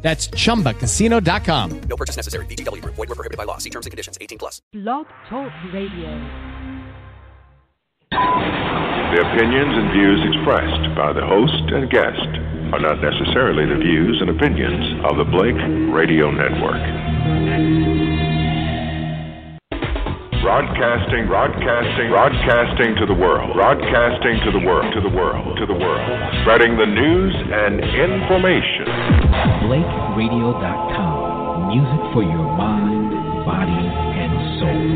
That's chumbacasino.com. No purchase necessary. VGW Group. Void were prohibited by law. See terms and conditions. 18 plus. Blog Talk Radio. The opinions and views expressed by the host and guest are not necessarily the views and opinions of the Blake Radio Network. Broadcasting, broadcasting, broadcasting to the world, broadcasting to the world, to the world, to the world, spreading the news and information. BlakeRadio.com. Music for your mind, body, and soul.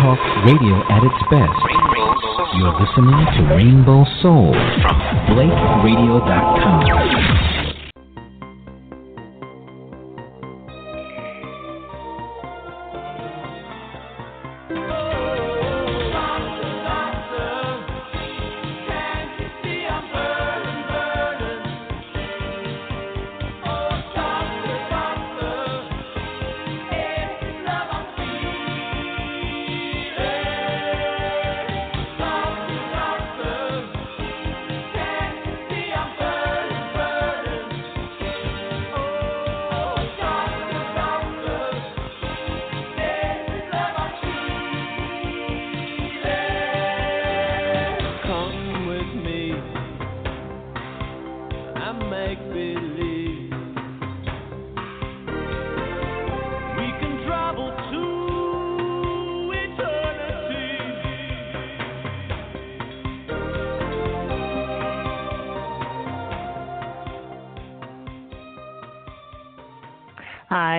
Talk radio at its best. You're listening to Rainbow Soul from BlakeRadio.com.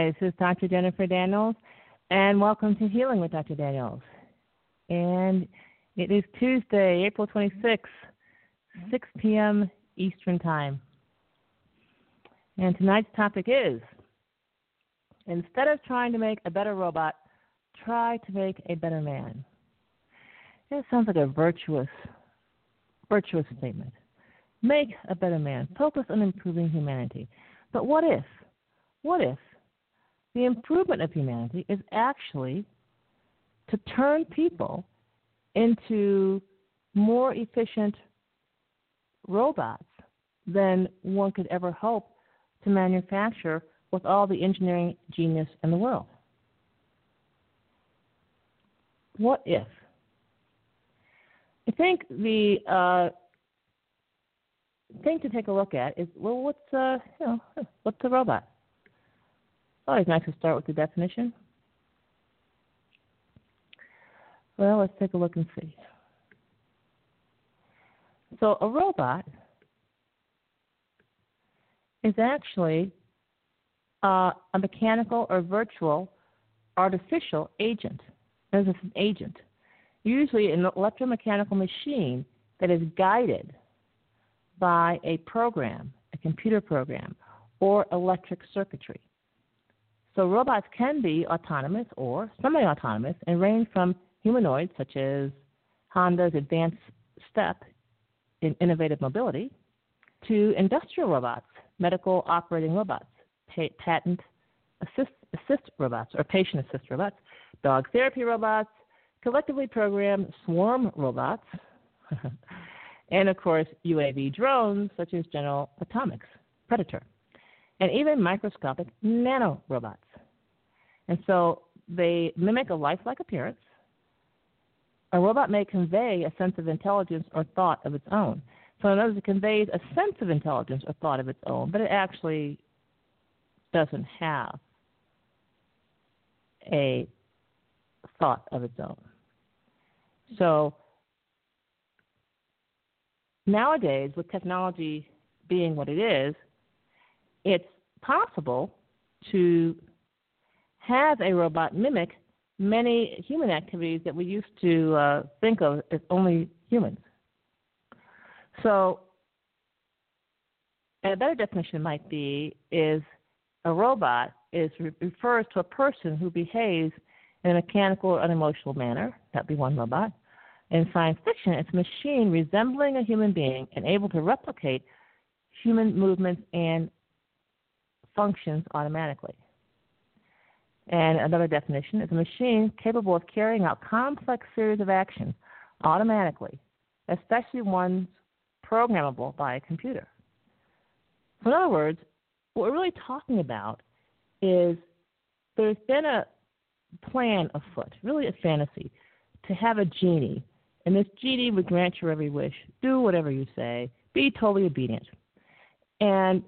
Hi, this is Dr. Jennifer Daniels, and welcome to Healing with Dr. Daniels. And it is Tuesday, April 26th, 6 p.m. Eastern Time. And tonight's topic is instead of trying to make a better robot, try to make a better man. It sounds like a virtuous, virtuous statement. Make a better man. Focus on improving humanity. But what if, what if the improvement of humanity is actually to turn people into more efficient robots than one could ever hope to manufacture with all the engineering genius in the world. What if? I think the uh, thing to take a look at is well, what's uh, you know, what's a robot? Always nice to start with the definition. Well, let's take a look and see. So, a robot is actually uh, a mechanical or virtual artificial agent. This is an agent, usually an electromechanical machine that is guided by a program, a computer program, or electric circuitry. So robots can be autonomous or semi-autonomous and range from humanoids such as Honda's advanced step in innovative mobility to industrial robots, medical operating robots, patent assist, assist robots or patient assist robots, dog therapy robots, collectively programmed swarm robots, and of course UAV drones such as General Atomics Predator and even microscopic nanorobots. And so they mimic a lifelike appearance. A robot may convey a sense of intelligence or thought of its own. So, in other words, it conveys a sense of intelligence or thought of its own, but it actually doesn't have a thought of its own. So, nowadays, with technology being what it is, it's possible to have a robot mimic many human activities that we used to uh, think of as only humans. So, a better definition might be is a robot is refers to a person who behaves in a mechanical or unemotional manner. That'd be one robot. In science fiction, it's a machine resembling a human being and able to replicate human movements and functions automatically. And another definition is a machine capable of carrying out complex series of actions automatically, especially ones programmable by a computer. So in other words, what we're really talking about is there's been a plan afoot, really a fantasy, to have a genie, and this genie would grant your every wish, do whatever you say, be totally obedient. And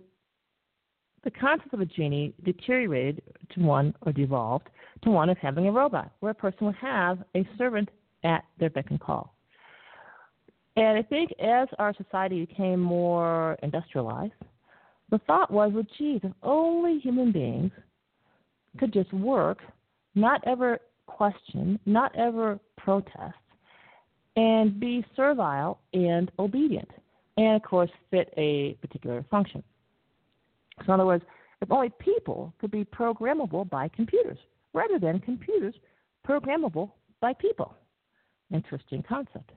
the concept of a genie deteriorated to one or devolved to one of having a robot, where a person would have a servant at their beck and call. And I think as our society became more industrialized, the thought was, well, geez, if only human beings could just work, not ever question, not ever protest, and be servile and obedient, and of course fit a particular function. So, in other words, if only people could be programmable by computers rather than computers programmable by people. Interesting concept.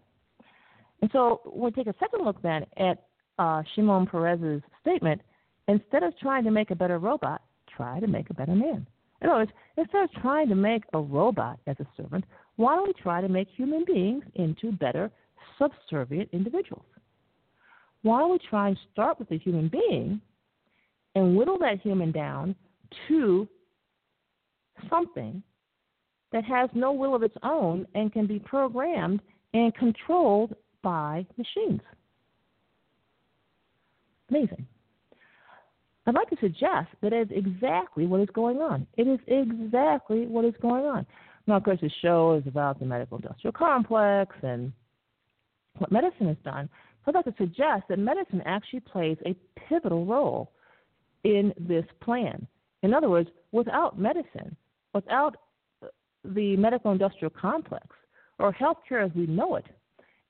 And so we'll take a second look then at uh, Shimon Peres's statement instead of trying to make a better robot, try to make a better man. In other words, instead of trying to make a robot as a servant, why don't we try to make human beings into better subservient individuals? Why don't we try and start with a human being and whittle that human down to something that has no will of its own and can be programmed and controlled by machines? Amazing. I'd like to suggest that is exactly what is going on. It is exactly what is going on. Now, of course, the show is about the medical industrial complex and what medicine has done. I'd like to suggest that medicine actually plays a pivotal role in this plan. In other words, without medicine, without uh, the medical industrial complex or healthcare as we know it,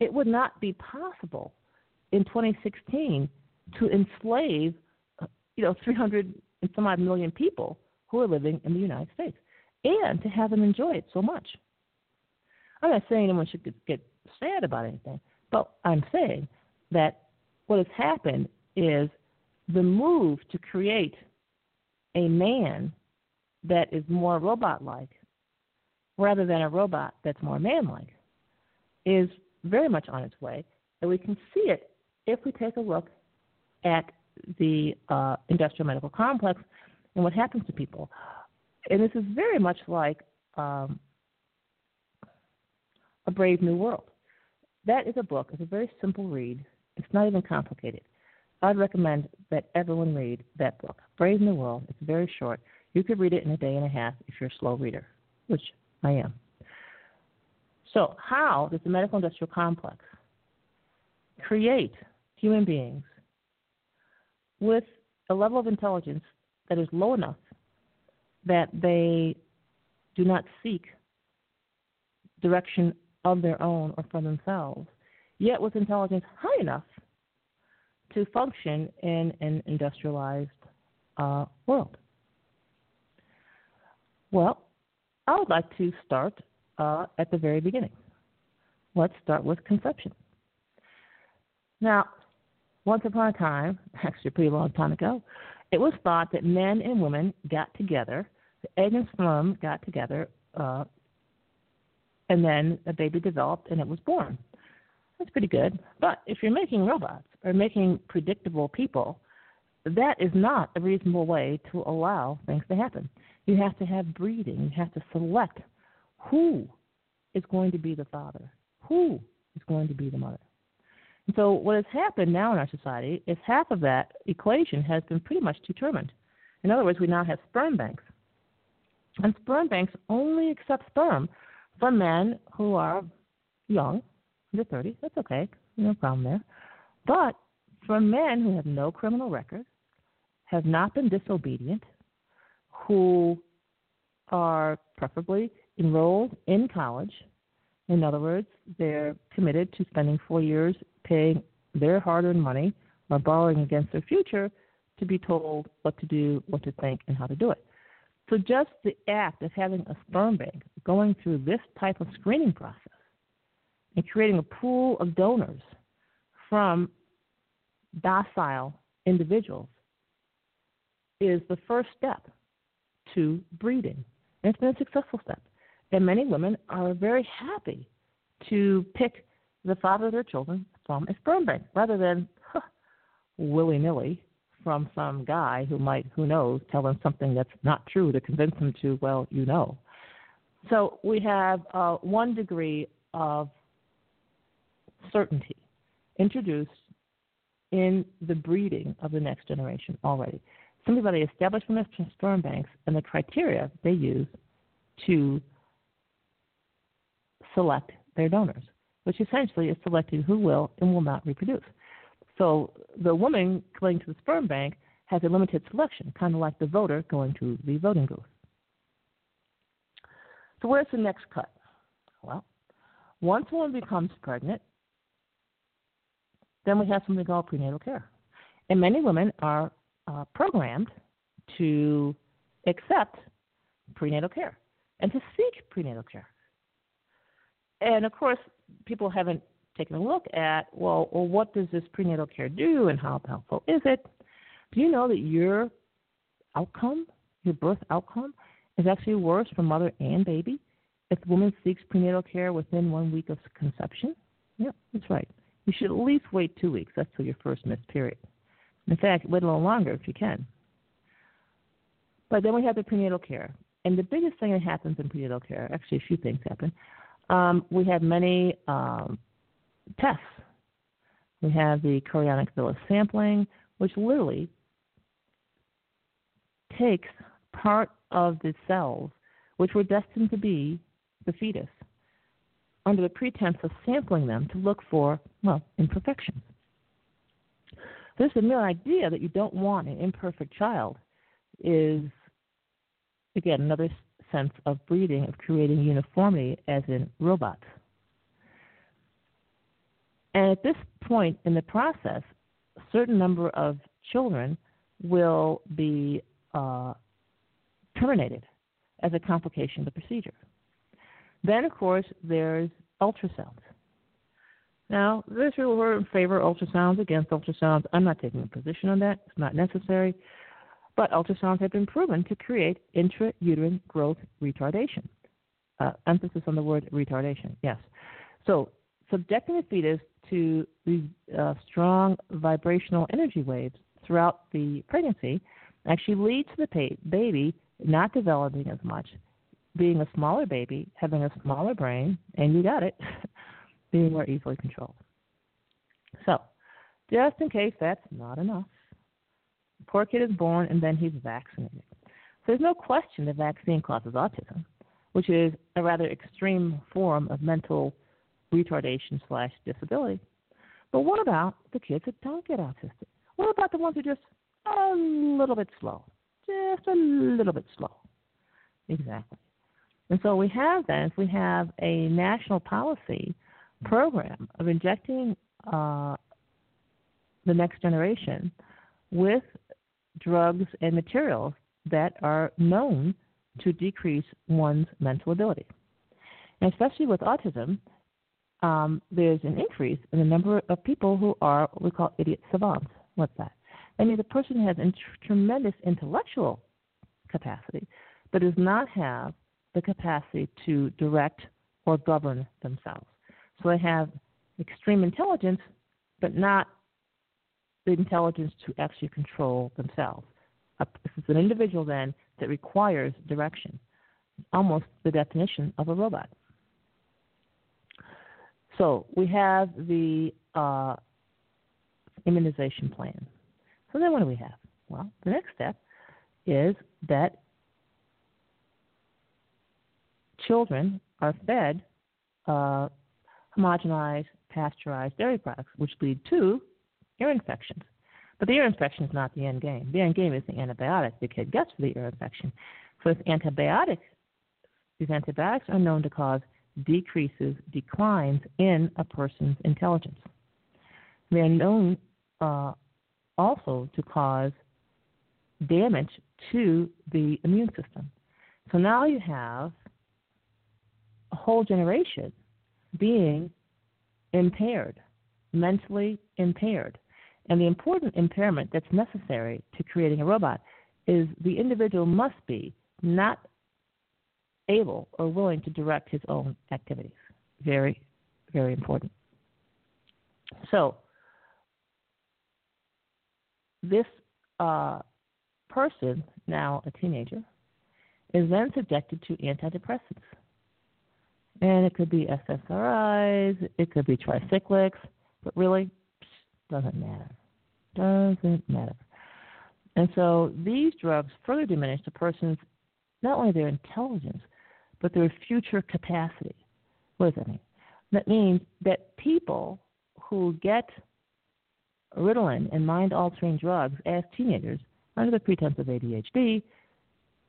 it would not be possible in 2016 to enslave uh, you know, 300 and some odd million people who are living in the United States and to have them enjoy it so much. I'm not saying anyone should get sad about anything, but I'm saying that what has happened is the move to create a man that is more robot like rather than a robot that's more man like is very much on its way. And we can see it if we take a look at the uh, industrial medical complex and what happens to people. And this is very much like um, A Brave New World. That is a book. It's a very simple read. It's not even complicated. I'd recommend that everyone read that book, Brave New World. It's very short. You could read it in a day and a half if you're a slow reader, which I am. So, how does the medical industrial complex create human beings with a level of intelligence that is low enough that they do not seek direction of their own or for themselves, yet with intelligence high enough to function in an industrialized uh, world. Well, I would like to start uh, at the very beginning. Let's start with conception. Now, once upon a time, actually a pretty long time ago, it was thought that men and women got together, the egg and sperm got together, uh, and then a baby developed and it was born. That's pretty good. But if you're making robots or making predictable people, that is not a reasonable way to allow things to happen. You have to have breeding. You have to select who is going to be the father, who is going to be the mother. And so what has happened now in our society is half of that equation has been pretty much determined. In other words, we now have sperm banks. And sperm banks only accept sperm from men who are young, under 30. That's okay. No problem there. But for men who have no criminal record, have not been disobedient, who are preferably enrolled in college. In other words, they're committed to spending four years paying their hard earned money or borrowing against their future to be told what to do, what to think, and how to do it. So just the act of having a sperm bank going through this type of screening process and creating a pool of donors from docile individuals is the first step to breeding. And it's been a successful step. And many women are very happy to pick the father of their children from a sperm bank rather than huh, willy nilly from some guy who might, who knows, tell them something that's not true to convince them to, well, you know. So we have uh, one degree of certainty introduced in the breeding of the next generation already, simply by the establishment of sperm banks and the criteria they use to select their donors, which essentially is selecting who will and will not reproduce. So the woman going to the sperm bank has a limited selection, kind of like the voter going to the voting booth. So where's the next cut? Well, once a woman becomes pregnant, then we have something called prenatal care. And many women are uh, programmed to accept prenatal care and to seek prenatal care. And of course, people haven't taken a look at, well, well, what does this prenatal care do and how helpful is it? Do you know that your outcome, your birth outcome, is actually worse for mother and baby if the woman seeks prenatal care within one week of conception? Yeah, that's right. You should at least wait two weeks. That's till your first missed period. In fact, wait a little longer if you can. But then we have the prenatal care. And the biggest thing that happens in prenatal care, actually, a few things happen. Um, we have many um, tests. We have the chorionic villus sampling, which literally takes part of the cells which were destined to be the fetus under the pretense of sampling them to look for, well, imperfections. This mere idea that you don't want an imperfect child is, again, another sense of breeding, of creating uniformity as in robots. And at this point in the process, a certain number of children will be uh, terminated as a complication of the procedure. Then, of course, there's ultrasounds. Now, people who are in favor of ultrasounds, against ultrasounds. I'm not taking a position on that. It's not necessary. But ultrasounds have been proven to create intrauterine growth retardation. Uh, emphasis on the word retardation, yes. So, subjecting the fetus to these uh, strong vibrational energy waves throughout the pregnancy actually leads to the baby not developing as much, being a smaller baby, having a smaller brain, and you got it, being more easily controlled. So, just in case that's not enough, the poor kid is born and then he's vaccinated. So there's no question the vaccine causes autism, which is a rather extreme form of mental retardation slash disability. But what about the kids that don't get autistic? What about the ones who are just a little bit slow? Just a little bit slow. Exactly. And so we have then, we have a national policy program of injecting uh, the next generation with drugs and materials that are known to decrease one's mental ability. And especially with autism, um, there's an increase in the number of people who are what we call idiot savants. What's that? I mean, the person has in- tremendous intellectual capacity, but does not have the capacity to direct or govern themselves. So they have extreme intelligence, but not the intelligence to actually control themselves. This is an individual then that requires direction, almost the definition of a robot. So we have the uh, immunization plan. So then what do we have? Well, the next step is that children are fed uh, homogenized, pasteurized dairy products, which lead to ear infections. But the ear infection is not the end game. The end game is the antibiotic the kid gets for the ear infection. So this antibiotic, these antibiotics are known to cause decreases, declines in a person's intelligence. They are known uh, also to cause damage to the immune system. So now you have a whole generation being impaired, mentally impaired. And the important impairment that's necessary to creating a robot is the individual must be not able or willing to direct his own activities. Very, very important. So, this uh, person, now a teenager, is then subjected to antidepressants. And it could be SSRIs, it could be tricyclics, but really doesn't matter. Doesn't matter. And so these drugs further diminish the person's not only their intelligence, but their future capacity. What does that mean? That means that people who get Ritalin and mind altering drugs as teenagers under the pretense of ADHD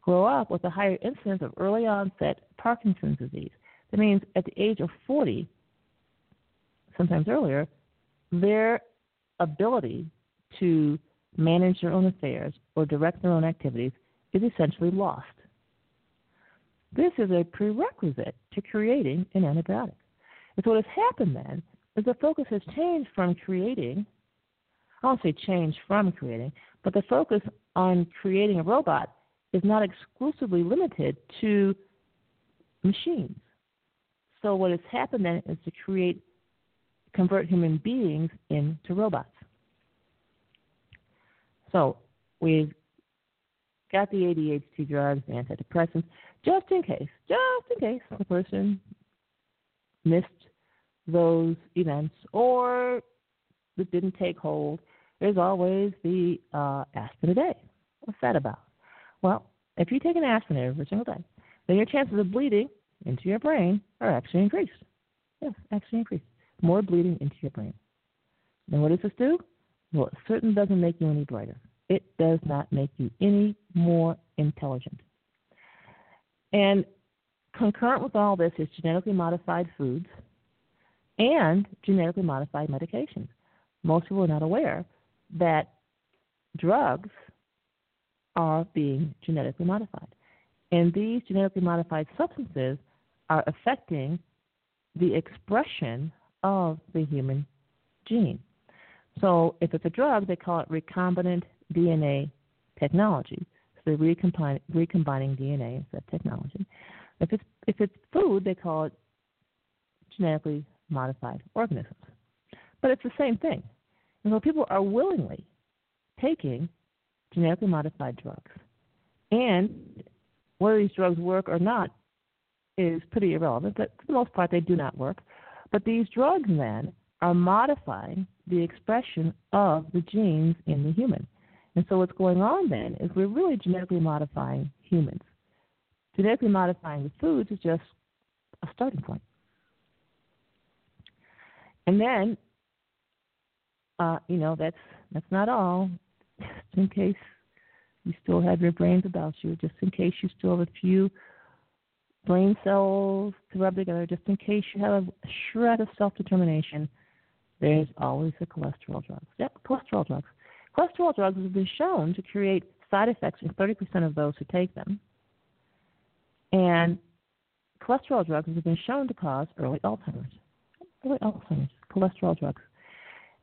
grow up with a higher incidence of early onset Parkinson's disease. That means at the age of 40, sometimes earlier, their ability to manage their own affairs or direct their own activities is essentially lost. This is a prerequisite to creating an antibiotic. And so what has happened then is the focus has changed from creating, I won't say change from creating, but the focus on creating a robot is not exclusively limited to machines. So what has happened then is to create, convert human beings into robots. So we've got the ADHD drugs, the antidepressants, just in case, just in case the person missed those events or it didn't take hold. There's always the uh, aspirin a day. What's that about? Well, if you take an aspirin every single day, then your chances of bleeding into your brain are actually increased. Yes, actually increased. More bleeding into your brain. Then what does this do? Well, it certainly doesn't make you any brighter. It does not make you any more intelligent. And concurrent with all this is genetically modified foods and genetically modified medications. Most people are not aware that drugs are being genetically modified. And these genetically modified substances are affecting the expression of the human gene. So if it's a drug, they call it recombinant DNA technology. So they're recombining, DNA instead of technology. If it's if it's food, they call it genetically modified organisms. But it's the same thing. And so people are willingly taking genetically modified drugs. And whether these drugs work or not is pretty irrelevant, but for the most part they do not work. But these drugs then are modifying the expression of the genes in the human. And so what's going on then is we're really genetically modifying humans. Genetically modifying the foods is just a starting point. And then, uh, you know, that's that's not all. Just in case you still have your brains about you, just in case you still have a few brain cells to rub together, just in case you have a shred of self determination, there's always the cholesterol drugs. Yep, cholesterol drugs. Cholesterol drugs have been shown to create side effects in 30% of those who take them. And cholesterol drugs have been shown to cause early Alzheimer's. Early Alzheimer's, cholesterol drugs.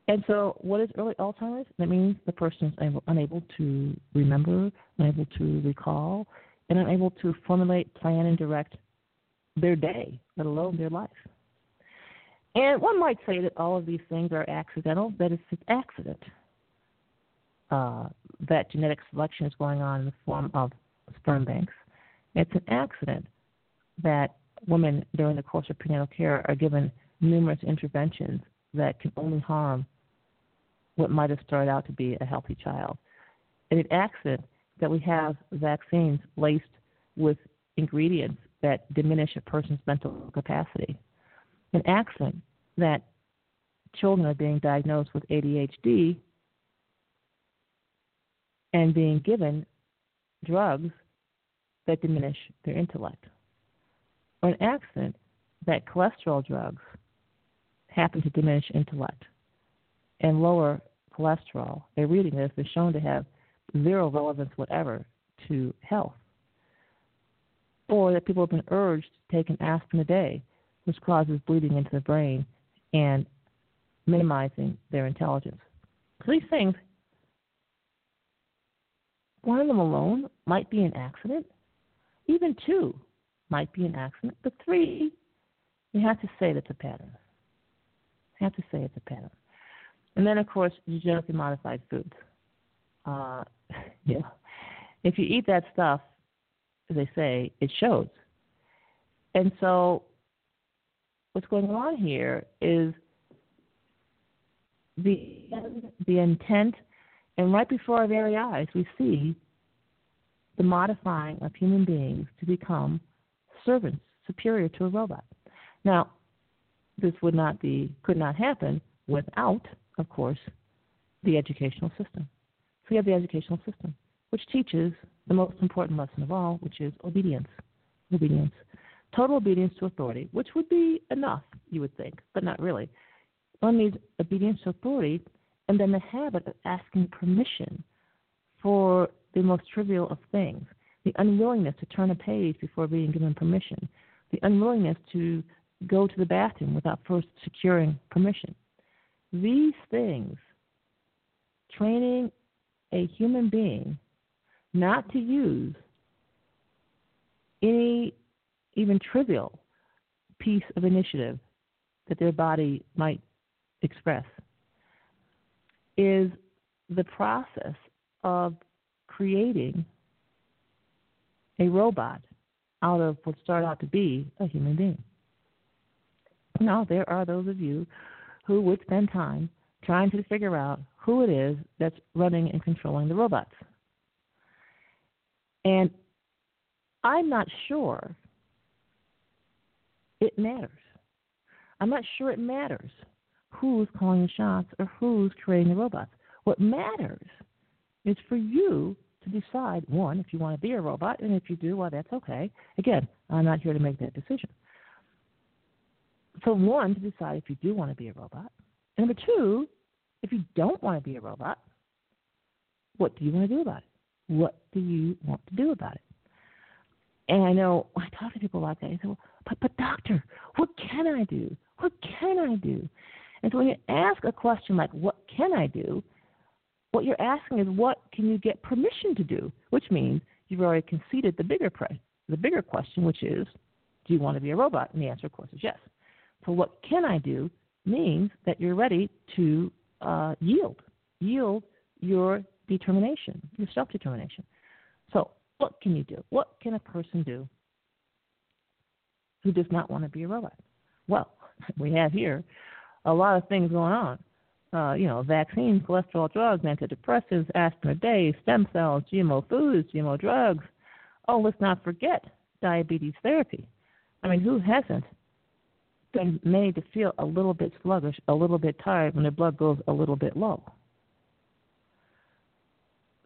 And so, what is early Alzheimer's? That means the person is unable to remember, unable to recall, and unable to formulate, plan, and direct their day, let alone their life. And one might say that all of these things are accidental, that it's an accident uh, that genetic selection is going on in the form of sperm banks. It's an accident that women during the course of prenatal care are given numerous interventions that can only harm what might have started out to be a healthy child. And an accident that we have vaccines laced with ingredients that diminish a person's mental capacity. An accident that children are being diagnosed with ADHD and being given drugs that diminish their intellect. Or an accident that cholesterol drugs happen to diminish intellect and lower cholesterol. A reading that has been shown to have zero relevance whatever to health. or that people have been urged to take an aspirin a day, which causes bleeding into the brain and minimizing their intelligence. So these things, one of them alone might be an accident, even two might be an accident, but three, you have to say that's a pattern. You have to say it's a pattern. And then, of course, genetically modified foods. Uh, yeah, if you eat that stuff, as they say, it shows. And so, what's going on here is the the intent, and right before our very eyes, we see the modifying of human beings to become servants superior to a robot. Now, this would not be could not happen without, of course, the educational system. So we have the educational system, which teaches the most important lesson of all, which is obedience. Obedience. Total obedience to authority, which would be enough, you would think, but not really. One needs obedience to authority and then the habit of asking permission for the most trivial of things. The unwillingness to turn a page before being given permission. The unwillingness to go to the bathroom without first securing permission. These things, training a human being not to use any even trivial piece of initiative that their body might express is the process of creating a robot out of what started out to be a human being. Now, there are those of you who would spend time trying to figure out who it is that's running and controlling the robots. And I'm not sure it matters. I'm not sure it matters who's calling the shots or who's creating the robots. What matters is for you to decide one, if you want to be a robot, and if you do, well, that's okay. Again, I'm not here to make that decision. So, one, to decide if you do want to be a robot. Number two, if you don't want to be a robot, what do you want to do about it? What do you want to do about it? And I know I talk to people like that. They say, well, but, but doctor, what can I do? What can I do? And so when you ask a question like, what can I do? What you're asking is, what can you get permission to do? Which means you've already conceded the bigger, pre- the bigger question, which is, do you want to be a robot? And the answer, of course, is yes. So what can I do means that you're ready to uh, yield, yield your determination, your self determination. So, what can you do? What can a person do who does not want to be a robot? Well, we have here a lot of things going on. Uh, you know, vaccines, cholesterol drugs, antidepressants, aspirin a day, stem cells, GMO foods, GMO drugs. Oh, let's not forget diabetes therapy. I mean, who hasn't been made to feel a little bit sluggish, a little bit tired when their blood goes a little bit low?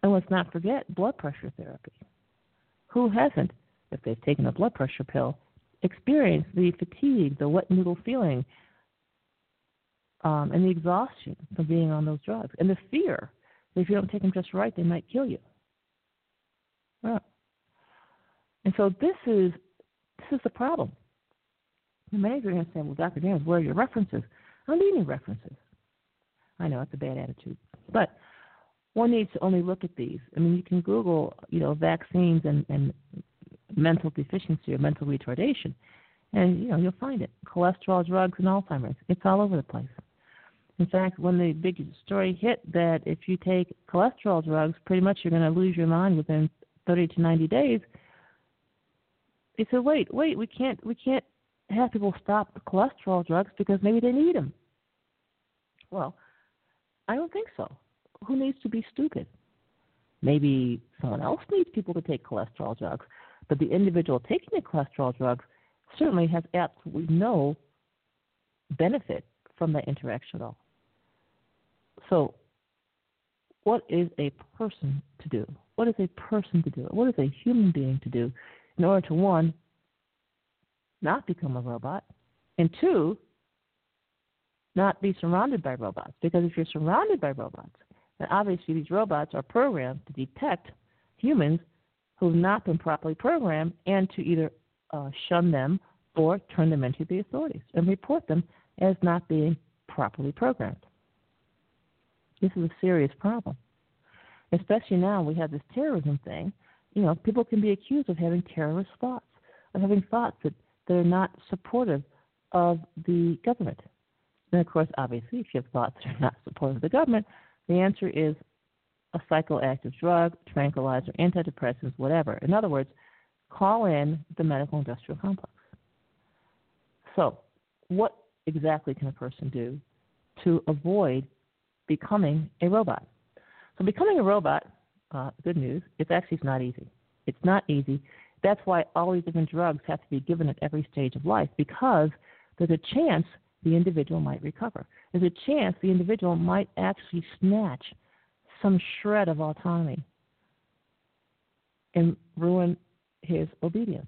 And let's not forget blood pressure therapy. Who hasn't, if they've taken a blood pressure pill, experienced the fatigue, the wet noodle feeling, um, and the exhaustion from being on those drugs, and the fear that if you don't take them just right, they might kill you. Yeah. And so this is this is the problem. Many are going to say, "Well, Dr. Daniels, where are your references?" I don't need any references. I know it's a bad attitude, but one needs to only look at these. I mean, you can Google, you know, vaccines and, and mental deficiency or mental retardation, and you know you'll find it. Cholesterol, drugs, and Alzheimer's. It's all over the place. In fact, when the big story hit that if you take cholesterol drugs, pretty much you're going to lose your mind within 30 to 90 days. They said, "Wait, wait, we can't, we can't have people stop the cholesterol drugs because maybe they need them." Well, I don't think so who needs to be stupid? Maybe someone else needs people to take cholesterol drugs, but the individual taking the cholesterol drugs certainly has absolutely no benefit from that interaction at all. So, what is a person to do? What is a person to do? What is a human being to do in order to, one, not become a robot, and two, not be surrounded by robots? Because if you're surrounded by robots, then obviously, these robots are programmed to detect humans who have not been properly programmed and to either uh, shun them or turn them into the authorities and report them as not being properly programmed. This is a serious problem. Especially now we have this terrorism thing. You know, people can be accused of having terrorist thoughts, of having thoughts that, that are not supportive of the government. And of course, obviously, if you have thoughts that are not supportive of the government, the answer is a psychoactive drug, tranquilizer, antidepressants, whatever. In other words, call in the medical industrial complex. So, what exactly can a person do to avoid becoming a robot? So, becoming a robot, uh, good news, it's actually not easy. It's not easy. That's why all these different drugs have to be given at every stage of life because there's a chance the individual might recover. There's a chance the individual might actually snatch some shred of autonomy and ruin his obedience.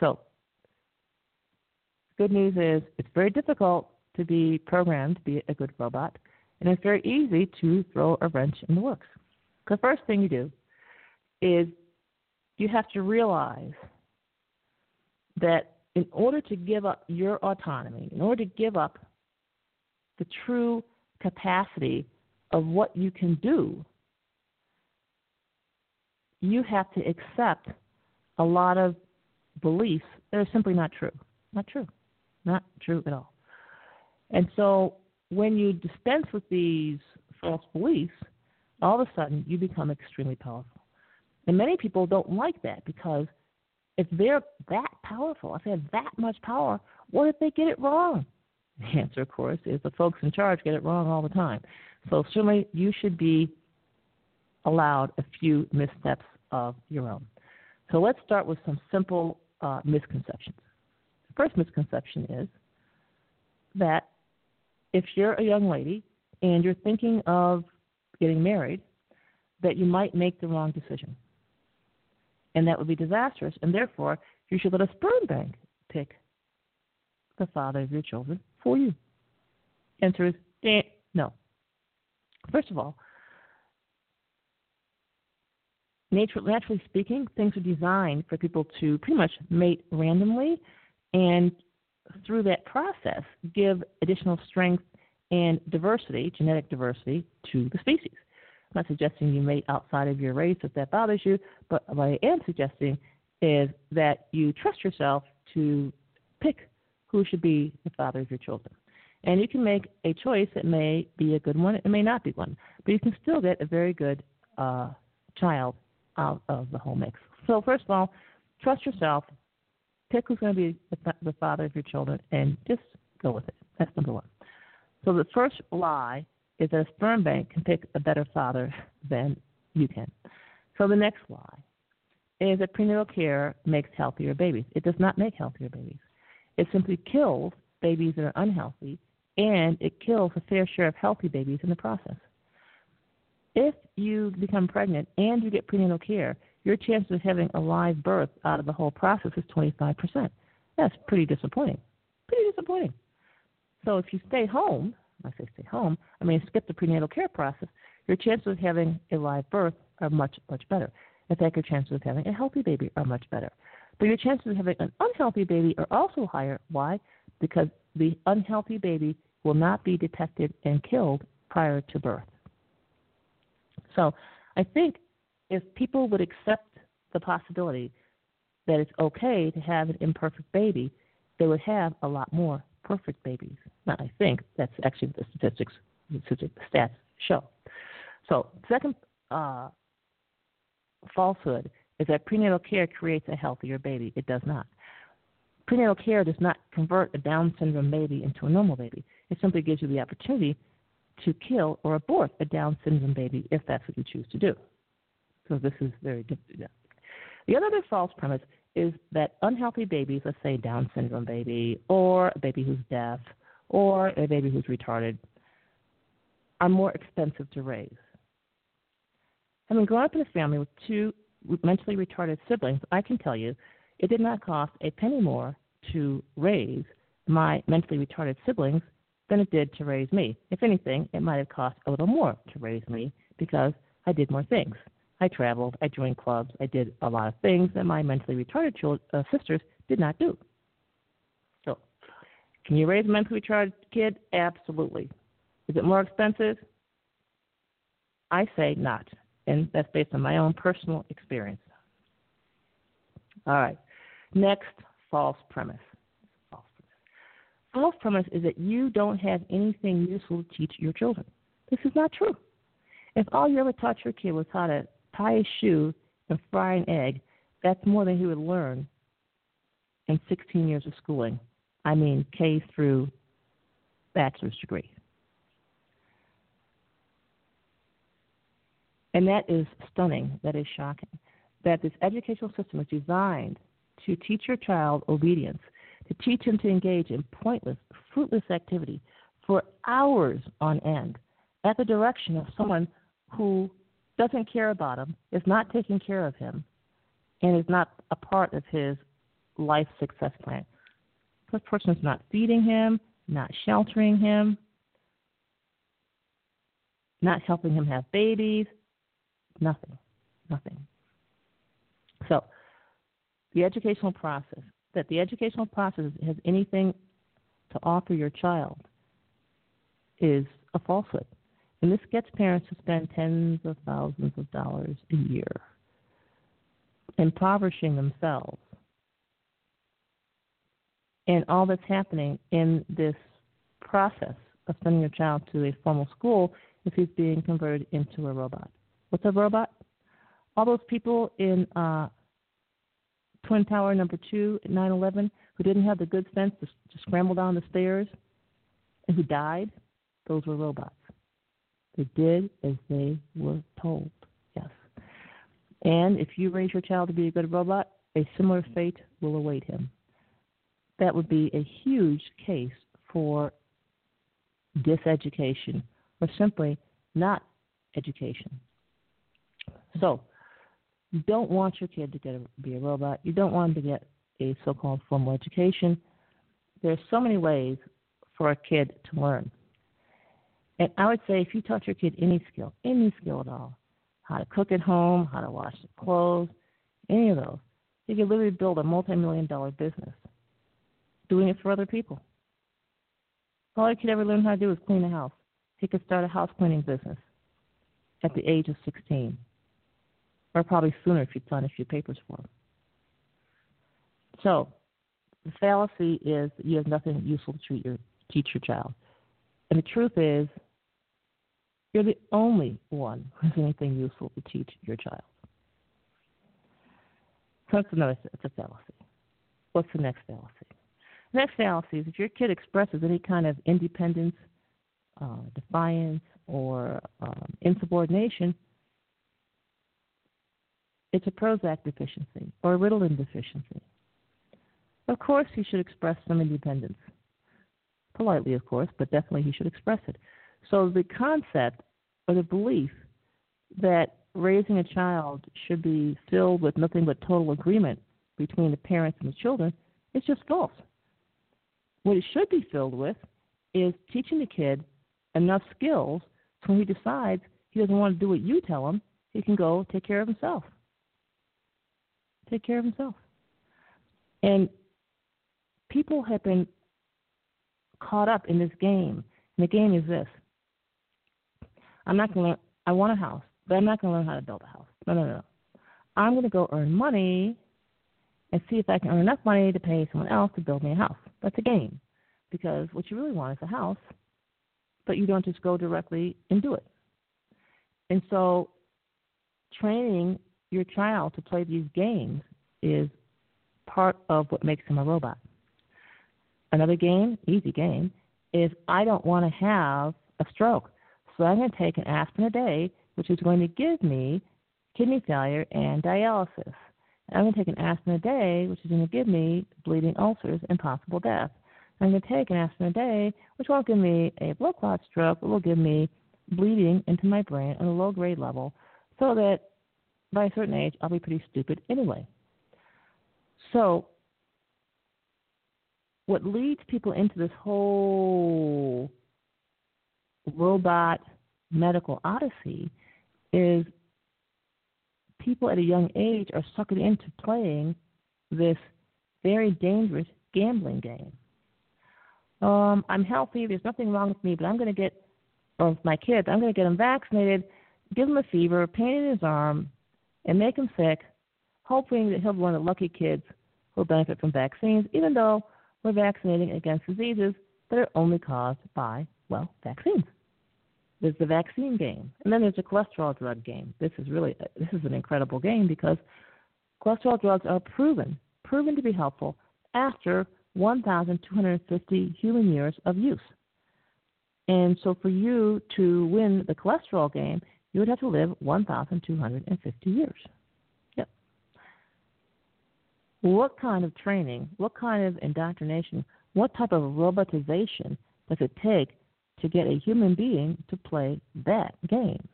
So, good news is it's very difficult to be programmed to be a good robot, and it's very easy to throw a wrench in the works. The first thing you do is you have to realize that in order to give up your autonomy, in order to give up the true capacity of what you can do, you have to accept a lot of beliefs that are simply not true. Not true. Not true at all. And so when you dispense with these false beliefs, all of a sudden you become extremely powerful. And many people don't like that because if they're that powerful, if they have that much power, what if they get it wrong? The answer, of course, is the folks in charge get it wrong all the time. So certainly you should be allowed a few missteps of your own. So let's start with some simple uh, misconceptions. The first misconception is that if you're a young lady and you're thinking of getting married, that you might make the wrong decision. And that would be disastrous, and therefore you should let a sperm bank pick the father of your children for you. Answer is eh, no. First of all, nature, naturally speaking, things are designed for people to pretty much mate randomly and through that process give additional strength and diversity, genetic diversity, to the species. I'm not suggesting you mate outside of your race if that bothers you, but what I am suggesting is that you trust yourself to pick who should be the father of your children. And you can make a choice that may be a good one, it may not be one, but you can still get a very good uh, child out of the whole mix. So, first of all, trust yourself, pick who's going to be the, the father of your children, and just go with it. That's number one. So, the first lie is that a sperm bank can pick a better father than you can. So, the next lie is that prenatal care makes healthier babies. It does not make healthier babies. It simply kills babies that are unhealthy and it kills a fair share of healthy babies in the process. If you become pregnant and you get prenatal care, your chances of having a live birth out of the whole process is 25%. That's pretty disappointing. Pretty disappointing. So if you stay home, I say stay home, I mean skip the prenatal care process, your chances of having a live birth are much, much better. In fact, your chances of having a healthy baby are much better. But your chances of having an unhealthy baby are also higher. Why? Because the unhealthy baby will not be detected and killed prior to birth. So I think if people would accept the possibility that it's okay to have an imperfect baby, they would have a lot more perfect babies. Now, I think that's actually the statistics, the stats show. So, second uh, falsehood is that prenatal care creates a healthier baby. It does not. Prenatal care does not convert a Down syndrome baby into a normal baby. It simply gives you the opportunity to kill or abort a Down syndrome baby if that's what you choose to do. So this is very. The other false premise is that unhealthy babies, let's say Down syndrome baby, or a baby who's deaf, or a baby who's retarded, are more expensive to raise. Having grown up in a family with two mentally retarded siblings, I can tell you it did not cost a penny more to raise my mentally retarded siblings than it did to raise me. If anything, it might have cost a little more to raise me because I did more things. I traveled. I joined clubs. I did a lot of things that my mentally retarded children, uh, sisters did not do. So, can you raise a mentally retarded kid? Absolutely. Is it more expensive? I say not, and that's based on my own personal experience. All right. Next, false premise. False premise. False premise is that you don't have anything useful to teach your children. This is not true. If all you ever taught your kid was how to tie a shoe and fry an egg, that's more than he would learn in 16 years of schooling. I mean, K through bachelor's degree. And that is stunning. That is shocking. That this educational system is designed to teach your child obedience, to teach him to engage in pointless, fruitless activity for hours on end at the direction of someone who doesn't care about him, is not taking care of him, and is not a part of his life success plan. This person is not feeding him, not sheltering him, not helping him have babies, nothing, nothing. So, the educational process, that the educational process has anything to offer your child, is a falsehood. And this gets parents to spend tens of thousands of dollars a year impoverishing themselves. And all that's happening in this process of sending your child to a formal school is he's being converted into a robot. What's a robot? All those people in uh, Twin Tower number two at 9 11 who didn't have the good sense to, to scramble down the stairs and who died, those were robots. They did as they were told. Yes. And if you raise your child to be a good robot, a similar fate will await him. That would be a huge case for diseducation or simply not education. So, you don't want your kid to get a, be a robot. You don't want him to get a so called formal education. There's so many ways for a kid to learn. And I would say if you taught your kid any skill, any skill at all, how to cook at home, how to wash the clothes, any of those, you could literally build a multi-million dollar business doing it for other people. All he could ever learn how to do was clean a house. He could start a house cleaning business at the age of 16, or probably sooner if you'd sign a few papers for him. So, the fallacy is that you have nothing useful to treat your, teach your child. And the truth is, you're the only one who has anything useful to teach your child. That's another it's a fallacy. What's the next fallacy? Next fallacy is if your kid expresses any kind of independence, uh, defiance, or um, insubordination, it's a Prozac deficiency or a Ritalin deficiency. Of course, he should express some independence. Politely, of course, but definitely he should express it. So the concept or the belief that raising a child should be filled with nothing but total agreement between the parents and the children is just false. What it should be filled with is teaching the kid enough skills so when he decides he doesn't want to do what you tell him, he can go take care of himself. Take care of himself. And people have been caught up in this game. And the game is this I'm not going to learn, I want a house, but I'm not going to learn how to build a house. No, no, no. I'm going to go earn money and see if I can earn enough money to pay someone else to build me a house. That's a game. Because what you really want is a house, but you don't just go directly and do it. And so training your child to play these games is part of what makes him a robot. Another game, easy game, is I don't want to have a stroke. So I'm going to take an aspirin a day, which is going to give me kidney failure and dialysis. I'm going to take an aspirin a day, which is going to give me bleeding ulcers and possible death. I'm going to take an aspirin a day, which won't give me a blood clot stroke, but will give me bleeding into my brain on a low grade level, so that by a certain age I'll be pretty stupid anyway. So, what leads people into this whole robot medical odyssey is people at a young age are suckered into playing this very dangerous gambling game. Um, I'm healthy. There's nothing wrong with me, but I'm going to get, or my kids, I'm going to get them vaccinated, give him a fever, pain in his arm, and make him sick, hoping that he'll be one of the lucky kids who'll benefit from vaccines, even though we're vaccinating against diseases that are only caused by, well, vaccines. There's the vaccine game, and then there's the cholesterol drug game. This is really this is an incredible game because cholesterol drugs are proven proven to be helpful after 1,250 human years of use. And so, for you to win the cholesterol game, you would have to live 1,250 years. Yep. What kind of training, what kind of indoctrination, what type of robotization does it take to get a human being to play that game?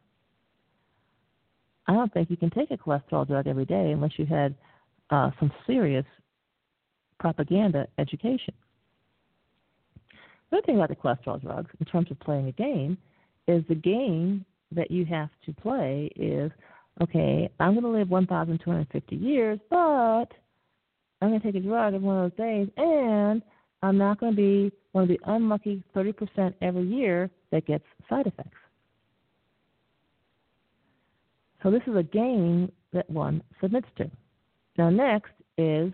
I don't think you can take a cholesterol drug every day unless you had uh, some serious propaganda education. The other thing about the cholesterol drugs, in terms of playing a game, is the game that you have to play is okay, I'm going to live 1,250 years, but I'm going to take a drug every one of those days, and I'm not going to be one of the unlucky 30% every year that gets side effects. So this is a game that one submits to. Now, next is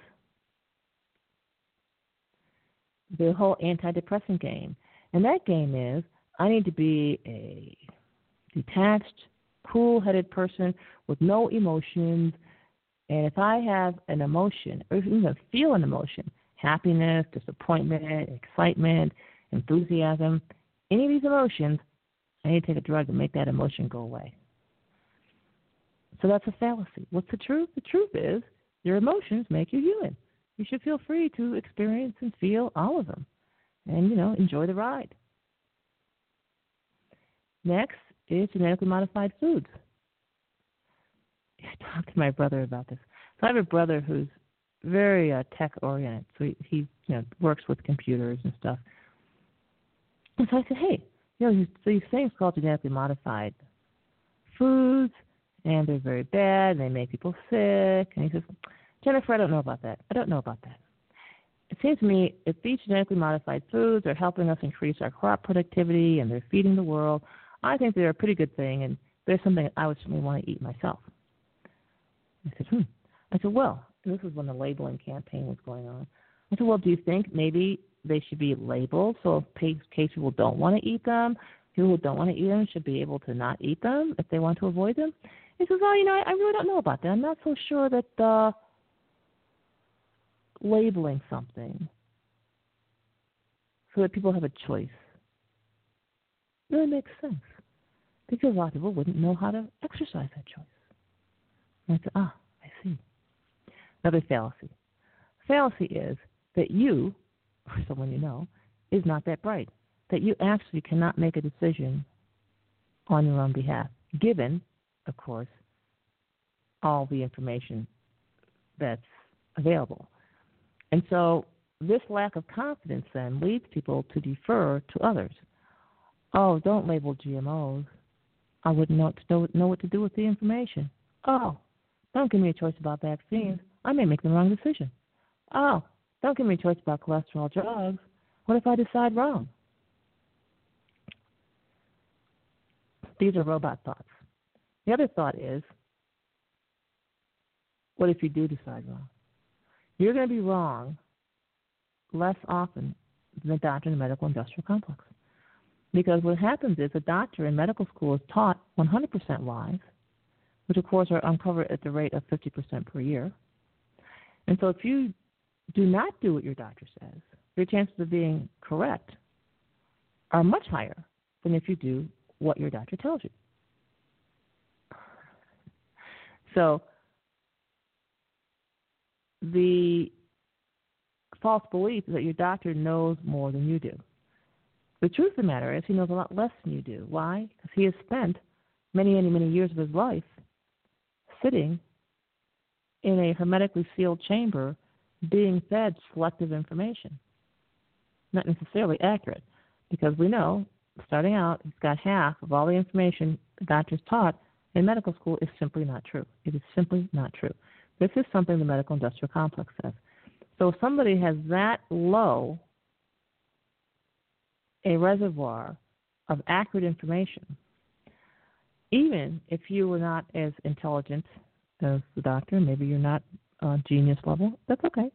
the whole antidepressant game. And that game is I need to be a detached, cool headed person with no emotions. And if I have an emotion, or even feel an emotion, happiness, disappointment, excitement, enthusiasm, any of these emotions, I need to take a drug to make that emotion go away. So that's a fallacy. What's the truth? The truth is your emotions make you human. You should feel free to experience and feel all of them and, you know, enjoy the ride. Next is genetically modified foods. I talked to my brother about this. So I have a brother who's very uh, tech oriented. So he, he you know works with computers and stuff. And so I said, hey, you know, these, these things called genetically modified foods, and they're very bad, and they make people sick. And he says, Jennifer, I don't know about that. I don't know about that. It seems to me if these genetically modified foods are helping us increase our crop productivity and they're feeding the world, I think they're a pretty good thing, and they're something I would certainly want to eat myself. I said, hmm. I said, well, this is when the labeling campaign was going on. I said, well, do you think maybe they should be labeled so in case people don't want to eat them, people who don't want to eat them should be able to not eat them if they want to avoid them? He says, well, you know, I, I really don't know about that. I'm not so sure that uh, labeling something so that people have a choice really makes sense because a lot of people wouldn't know how to exercise that choice. And I said, ah. Another fallacy. Fallacy is that you, or someone you know, is not that bright. That you actually cannot make a decision on your own behalf, given, of course, all the information that's available. And so this lack of confidence then leads people to defer to others. Oh, don't label GMOs. I wouldn't know, know, what to do with the information. Oh, don't give me a choice about vaccines. I may make the wrong decision. Oh, don't give me a choice about cholesterol drugs. What if I decide wrong? These are robot thoughts. The other thought is what if you do decide wrong? You're going to be wrong less often than the doctor in the medical industrial complex. Because what happens is a doctor in medical school is taught 100% lies, which of course are uncovered at the rate of 50% per year. And so if you do not do what your doctor says, your chances of being correct are much higher than if you do what your doctor tells you. So the false belief is that your doctor knows more than you do. The truth of the matter is, he knows a lot less than you do. Why? Because he has spent many, many, many years of his life sitting in a hermetically sealed chamber being fed selective information. Not necessarily accurate, because we know, starting out, he's got half of all the information the doctor's taught in medical school is simply not true. It is simply not true. This is something the medical industrial complex says. So if somebody has that low a reservoir of accurate information, even if you were not as intelligent as the doctor, maybe you're not uh, genius level, that's okay.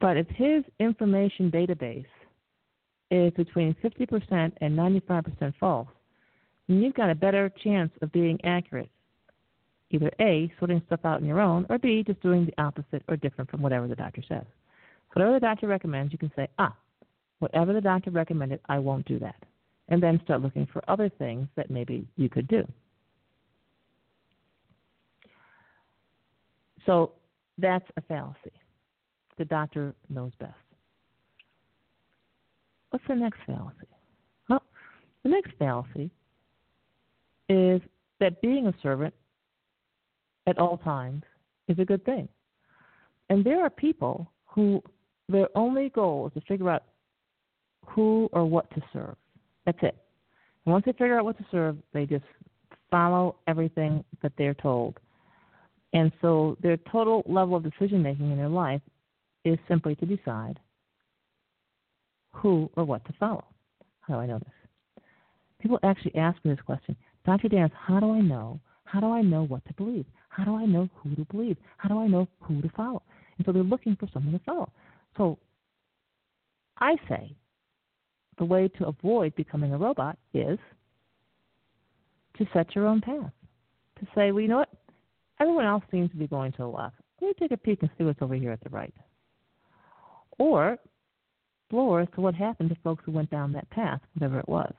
But if his information database is between 50% and 95% false, then you've got a better chance of being accurate. Either A, sorting stuff out on your own, or B, just doing the opposite or different from whatever the doctor says. So whatever the doctor recommends, you can say, ah, whatever the doctor recommended, I won't do that. And then start looking for other things that maybe you could do. So that's a fallacy. The doctor knows best. What's the next fallacy? Well, the next fallacy is that being a servant at all times is a good thing. And there are people who their only goal is to figure out who or what to serve. That's it. And once they figure out what to serve, they just follow everything that they're told. And so their total level of decision making in their life is simply to decide who or what to follow. How do I know this? People actually ask me this question Dr. Dance, how do I know? How do I know what to believe? How do I know who to believe? How do I know who to follow? And so they're looking for someone to follow. So I say the way to avoid becoming a robot is to set your own path. To say, well, you know what? Everyone else seems to be going to the left. Let me take a peek and see what's over here at the right. Or explore as to what happened to folks who went down that path, whatever it was.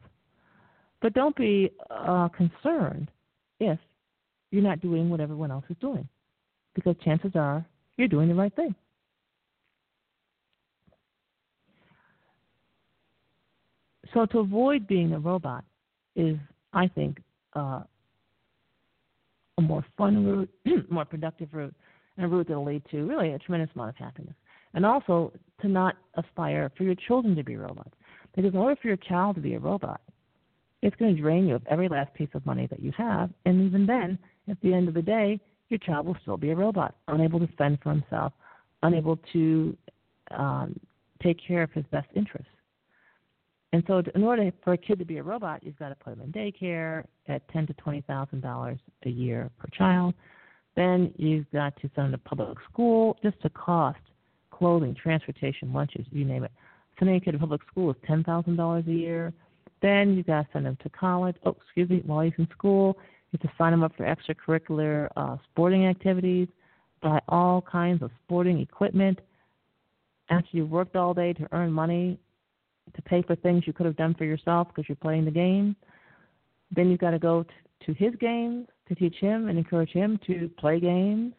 But don't be uh, concerned if you're not doing what everyone else is doing, because chances are you're doing the right thing. So to avoid being a robot is, I think, uh, a more fun route, more productive route, and a route that will lead to really a tremendous amount of happiness. And also to not aspire for your children to be robots. Because in order for your child to be a robot, it's going to drain you of every last piece of money that you have. And even then, at the end of the day, your child will still be a robot, unable to fend for himself, unable to um, take care of his best interests. And so, in order for a kid to be a robot, you've got to put him in daycare at ten to twenty thousand dollars a year per child. Then you've got to send him to public school. Just the cost, clothing, transportation, lunches, you name it. Sending a kid to public school is ten thousand dollars a year. Then you've got to send him to college. Oh, excuse me, while he's in school, you have to sign him up for extracurricular uh, sporting activities, buy all kinds of sporting equipment. After you've worked all day to earn money, to pay for things you could have done for yourself because you're playing the game. Then you've got to go to, to his games to teach him and encourage him to play games.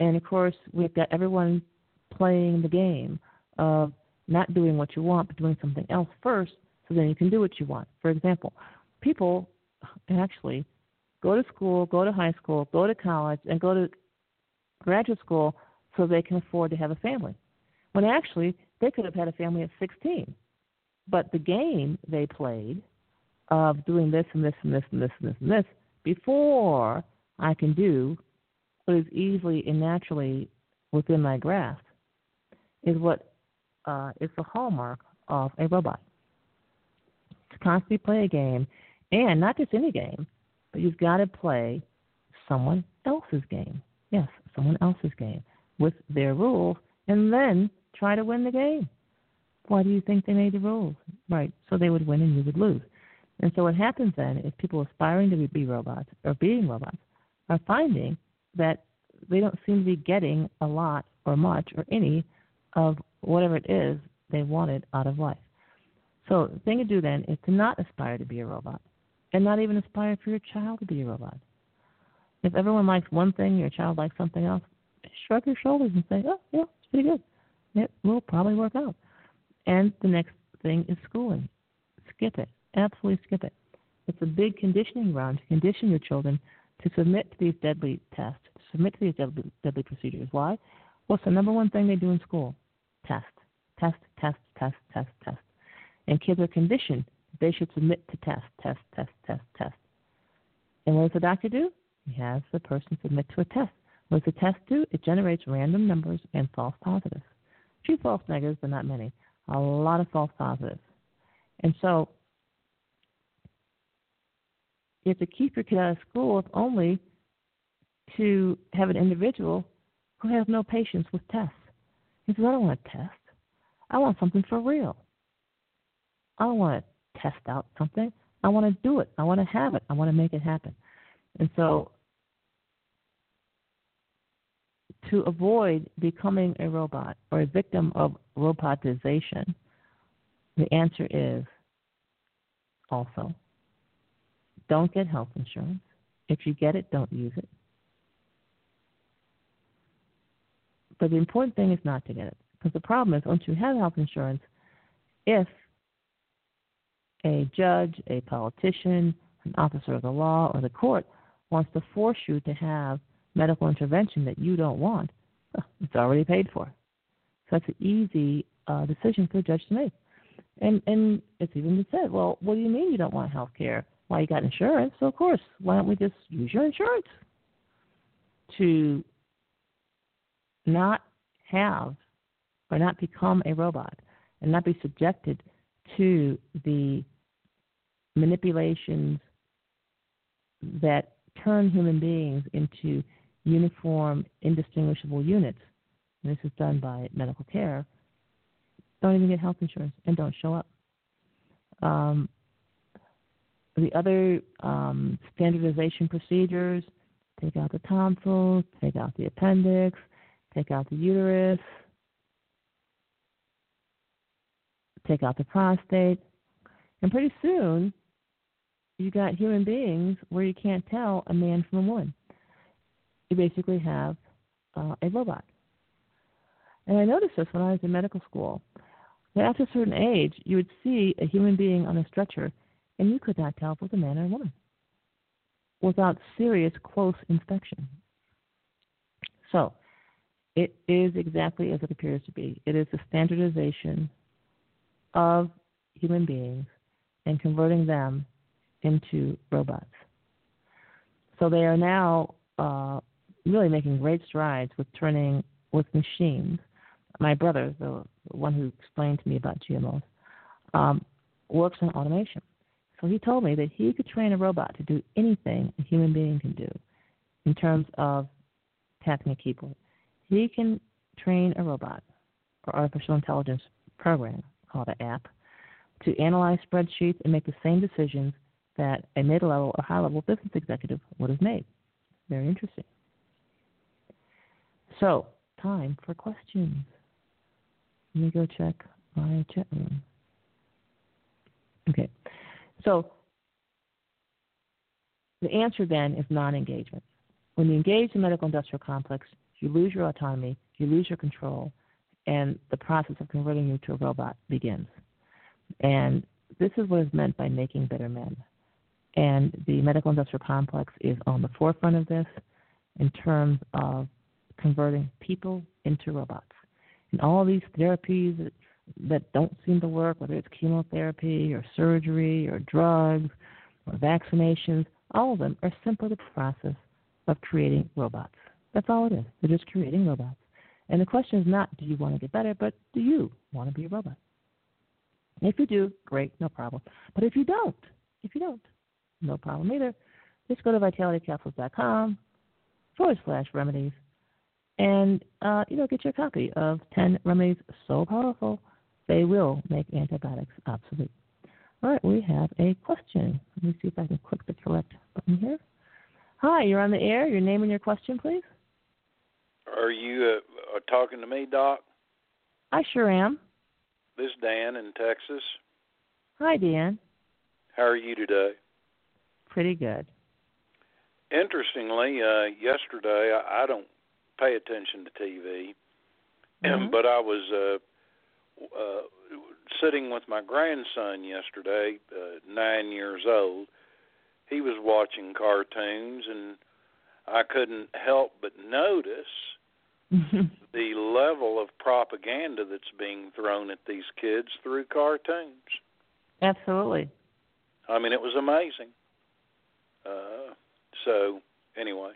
And of course, we've got everyone playing the game of not doing what you want, but doing something else first so then you can do what you want. For example, people actually go to school, go to high school, go to college, and go to graduate school so they can afford to have a family. When actually, they could have had a family at 16. But the game they played of doing this and this and this and this and this and this before I can do what is easily and naturally within my grasp is what uh, is the hallmark of a robot. To constantly play a game, and not just any game, but you've got to play someone else's game. Yes, someone else's game with their rules, and then try to win the game. Why do you think they made the rules? Right, so they would win and you would lose. And so what happens then is people aspiring to be robots or being robots are finding that they don't seem to be getting a lot or much or any of whatever it is they wanted out of life. So the thing to do then is to not aspire to be a robot and not even aspire for your child to be a robot. If everyone likes one thing, your child likes something else, shrug your shoulders and say, oh, yeah, it's pretty good it will probably work out. And the next thing is schooling. Skip it. Absolutely skip it. It's a big conditioning round to condition your children to submit to these deadly tests, to submit to these deadly, deadly procedures. Why? What's the number one thing they do in school? Test. Test, test, test, test, test. And kids are conditioned they should submit to test, test, test, test, test. And what does the doctor do? He has the person submit to a test. What does the test do? It generates random numbers and false positives. Few false negatives, but not many. A lot of false positives. And so you have to keep your kid out of school if only to have an individual who has no patience with tests. He says, I don't want a test. I want something for real. I don't want to test out something. I want to do it. I want to have it. I want to make it happen. And so, to avoid becoming a robot or a victim of robotization, the answer is also don't get health insurance. If you get it, don't use it. But the important thing is not to get it. Because the problem is, once you have health insurance, if a judge, a politician, an officer of the law, or the court wants to force you to have medical intervention that you don't want, it's already paid for. So that's an easy uh, decision for a judge to make. And and it's even been said, well, what do you mean you don't want health care? Why you got insurance? So of course, why don't we just use your insurance to not have or not become a robot and not be subjected to the manipulations that turn human beings into uniform, indistinguishable units. And this is done by medical care. Don't even get health insurance and don't show up. Um, the other um, standardization procedures take out the tonsils, take out the appendix, take out the uterus, take out the prostate, and pretty soon you got human beings where you can't tell a man from a woman. You basically have uh, a robot. And I noticed this when I was in medical school. That after a certain age, you would see a human being on a stretcher, and you could not tell if it was a man or a woman without serious close inspection. So, it is exactly as it appears to be. It is the standardization of human beings and converting them into robots. So they are now uh, really making great strides with turning with machines. My brother, the one who explained to me about GMOs, um, works in automation. So he told me that he could train a robot to do anything a human being can do in terms of tapping a keyboard. He can train a robot or artificial intelligence program called an app to analyze spreadsheets and make the same decisions that a mid level or high level business executive would have made. Very interesting. So, time for questions. Let me go check my chat room. Okay. So, the answer then is non engagement. When you engage the medical industrial complex, you lose your autonomy, you lose your control, and the process of converting you to a robot begins. And this is what is meant by making better men. And the medical industrial complex is on the forefront of this in terms of converting people into robots. And all these therapies that, don't seem to work, whether it's chemotherapy or surgery or drugs or vaccinations, all of them are simply the process of creating robots. That's all it is. They're just creating robots. And the question is not do you want to get better, but do you want to be a robot? If you do, great, no problem. But if you don't, if you don't, no problem either. Just go to vitalitycapsules.com forward slash remedies and uh, you know get your copy of 10 remedies so powerful they will make antibiotics obsolete. All right, we have a question. Let me see if I can click the correct button here. Hi, you're on the air. Your name and your question, please. Are you uh, uh, talking to me, Doc? I sure am. This is Dan in Texas. Hi, Dan. How are you today? Pretty good. Interestingly, uh, yesterday I, I don't pay attention to TV, Mhm. but I was uh, uh, sitting with my grandson yesterday, uh, nine years old. He was watching cartoons, and I couldn't help but notice the level of propaganda that's being thrown at these kids through cartoons. Absolutely. I mean, it was amazing. Uh, So anyway.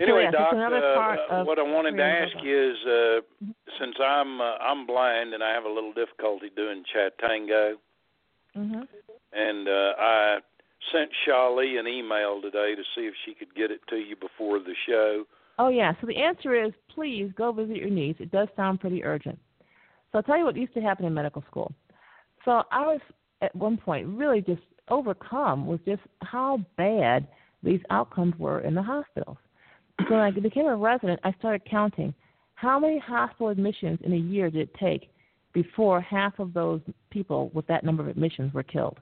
Anyway, it's Doc, uh, what I wanted to ask you is, uh, since I'm uh, I'm blind and I have a little difficulty doing Chatango, hmm and uh, I sent Shali an email today to see if she could get it to you before the show. Oh yeah. So the answer is please go visit your niece. It does sound pretty urgent. So I'll tell you what used to happen in medical school. So I was at one point really just overcome with just how bad these outcomes were in the hospitals. So when I became a resident, I started counting how many hospital admissions in a year did it take before half of those people with that number of admissions were killed.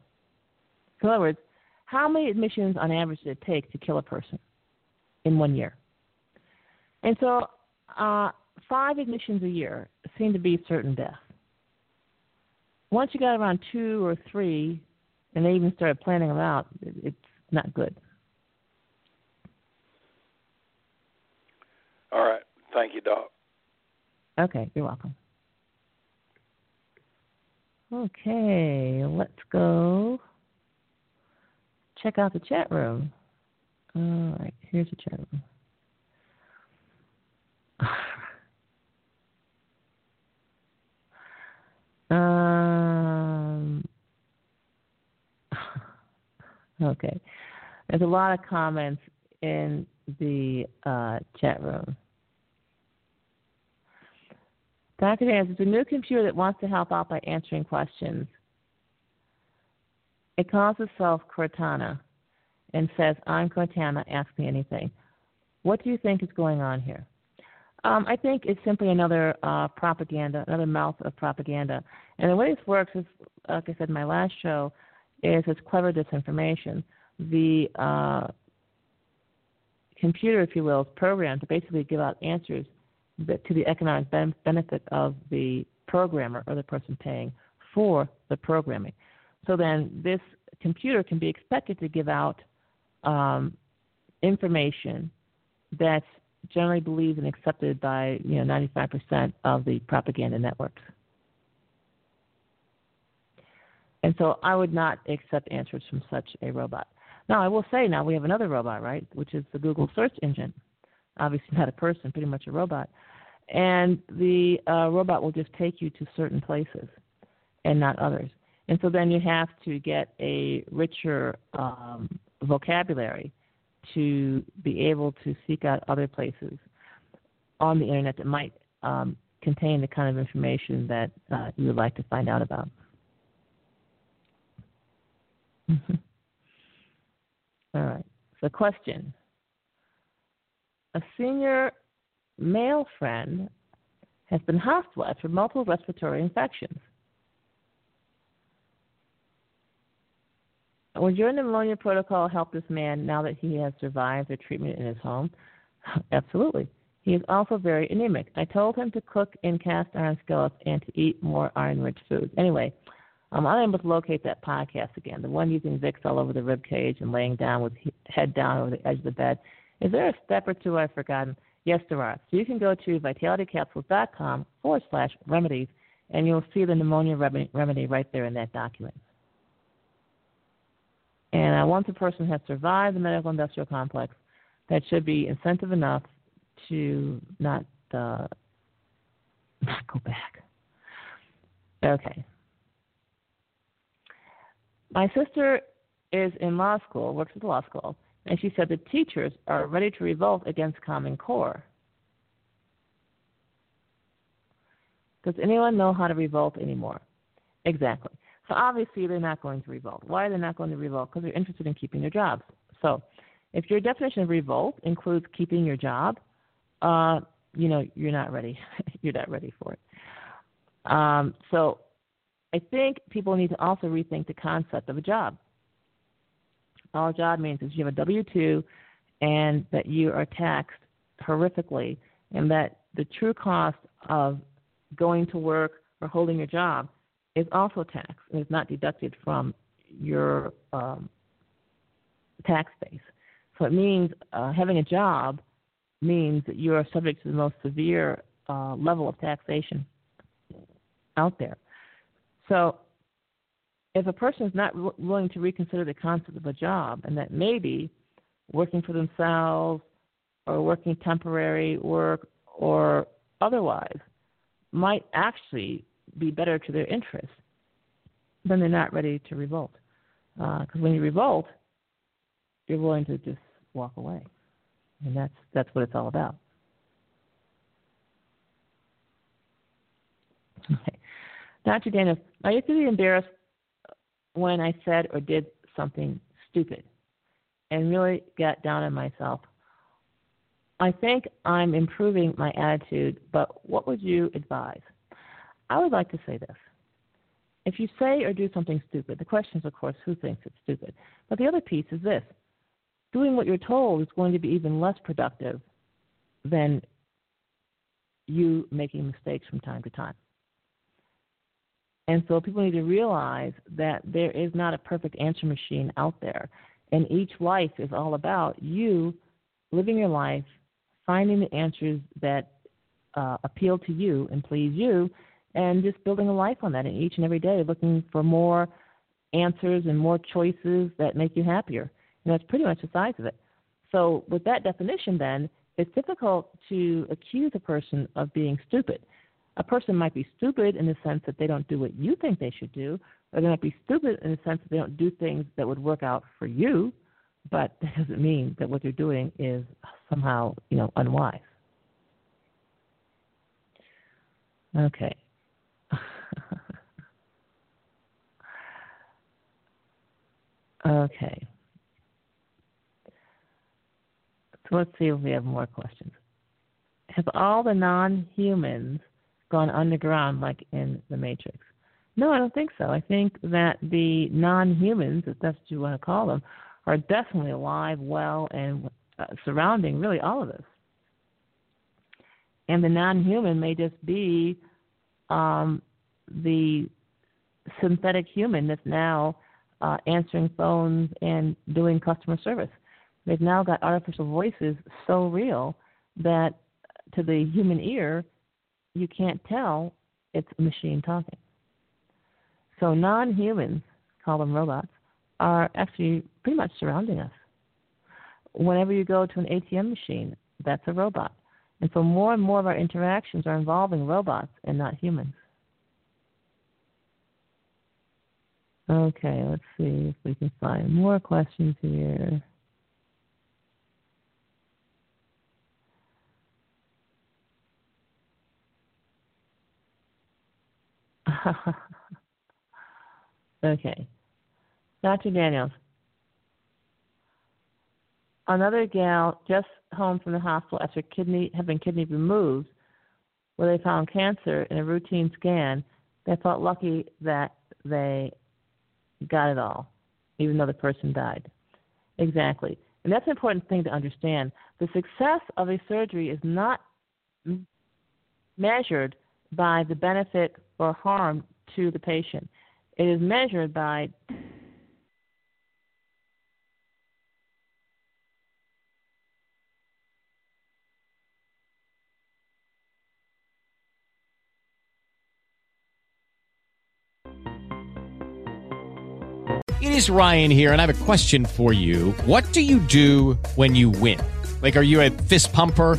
In other words, how many admissions on average did it take to kill a person in one year? And so uh, five admissions a year seemed to be certain death. Once you got around two or three, and they even started planning them out, it, it's not good. All right. Thank you, Doc. Okay, you're welcome. Okay, let's go check out the chat room. All right, here's the chat room. Um, okay. There's a lot of comments in the uh, chat room. Dr. Dan, it's a new computer that wants to help out by answering questions. It calls itself Cortana and says, I'm Cortana, ask me anything. What do you think is going on here? Um, I think it's simply another uh, propaganda, another mouth of propaganda. And the way this works is, like I said in my last show, is it's clever disinformation. The uh, computer, if you will, is programmed to basically give out answers to the economic ben- benefit of the programmer or the person paying for the programming. So then this computer can be expected to give out um, information that's generally believed and accepted by you know 95% of the propaganda networks. And so I would not accept answers from such a robot. Now I will say now we have another robot, right, which is the Google search engine. Obviously not a person, pretty much a robot. And the uh, robot will just take you to certain places and not others. And so then you have to get a richer um, vocabulary to be able to seek out other places on the internet that might um, contain the kind of information that uh, you would like to find out about. Mhm. All right. So, question A senior male friend has been hospitalized for multiple respiratory infections. Would your pneumonia protocol help this man now that he has survived the treatment in his home? Absolutely. He is also very anemic. I told him to cook in cast iron skillets and to eat more iron rich foods. Anyway, I'm unable to locate that podcast again. The one using Vicks all over the rib cage and laying down with he- head down over the edge of the bed. Is there a step or two I've forgotten? Yes, there are. So you can go to vitalitycapsules.com forward slash remedies and you'll see the pneumonia remedy, remedy right there in that document. And uh, once a person has survived the medical industrial complex, that should be incentive enough to not uh, not go back. Okay. My sister is in law school, works at the law school, and she said the teachers are ready to revolt against Common Core. Does anyone know how to revolt anymore? Exactly. So obviously they're not going to revolt. Why are they not going to revolt? Because they're interested in keeping their jobs. So if your definition of revolt includes keeping your job, uh, you know you're not ready. you're not ready for it. Um, so I think people need to also rethink the concept of a job. All a job means is you have a W two, and that you are taxed horrifically, and that the true cost of going to work or holding your job is also taxed and is not deducted from your um, tax base. So it means uh, having a job means that you are subject to the most severe uh, level of taxation out there. So if a person is not willing to reconsider the concept of a job and that maybe working for themselves or working temporary work or otherwise might actually be better to their interest, then they're not ready to revolt. Because uh, when you revolt, you're willing to just walk away, and that's that's what it's all about. Okay. Dr. Daniels, I used to be embarrassed when I said or did something stupid and really got down on myself. I think I'm improving my attitude, but what would you advise? I would like to say this. If you say or do something stupid, the question is, of course, who thinks it's stupid? But the other piece is this doing what you're told is going to be even less productive than you making mistakes from time to time. And so people need to realize that there is not a perfect answer machine out there. And each life is all about you living your life, finding the answers that uh, appeal to you and please you, and just building a life on that. And each and every day, looking for more answers and more choices that make you happier. And that's pretty much the size of it. So, with that definition, then, it's difficult to accuse a person of being stupid a person might be stupid in the sense that they don't do what you think they should do, or they might be stupid in the sense that they don't do things that would work out for you, but that doesn't mean that what they're doing is somehow, you know, unwise. Okay. okay. So let's see if we have more questions. Have all the non humans gone underground like in the Matrix? No, I don't think so. I think that the non-humans, if that's what you want to call them, are definitely alive, well, and uh, surrounding really all of us. And the non-human may just be um, the synthetic human that's now uh, answering phones and doing customer service. They've now got artificial voices so real that to the human ear, you can't tell it's a machine talking. So non humans, call them robots, are actually pretty much surrounding us. Whenever you go to an ATM machine, that's a robot. And so more and more of our interactions are involving robots and not humans. Okay, let's see if we can find more questions here. okay. Dr. Daniels. Another gal just home from the hospital after kidney having kidney removed, where they found cancer in a routine scan, they felt lucky that they got it all, even though the person died. Exactly. And that's an important thing to understand. The success of a surgery is not measured by the benefit or harm to the patient. It is measured by It is Ryan here, and I have a question for you. What do you do when you win? Like, are you a fist pumper?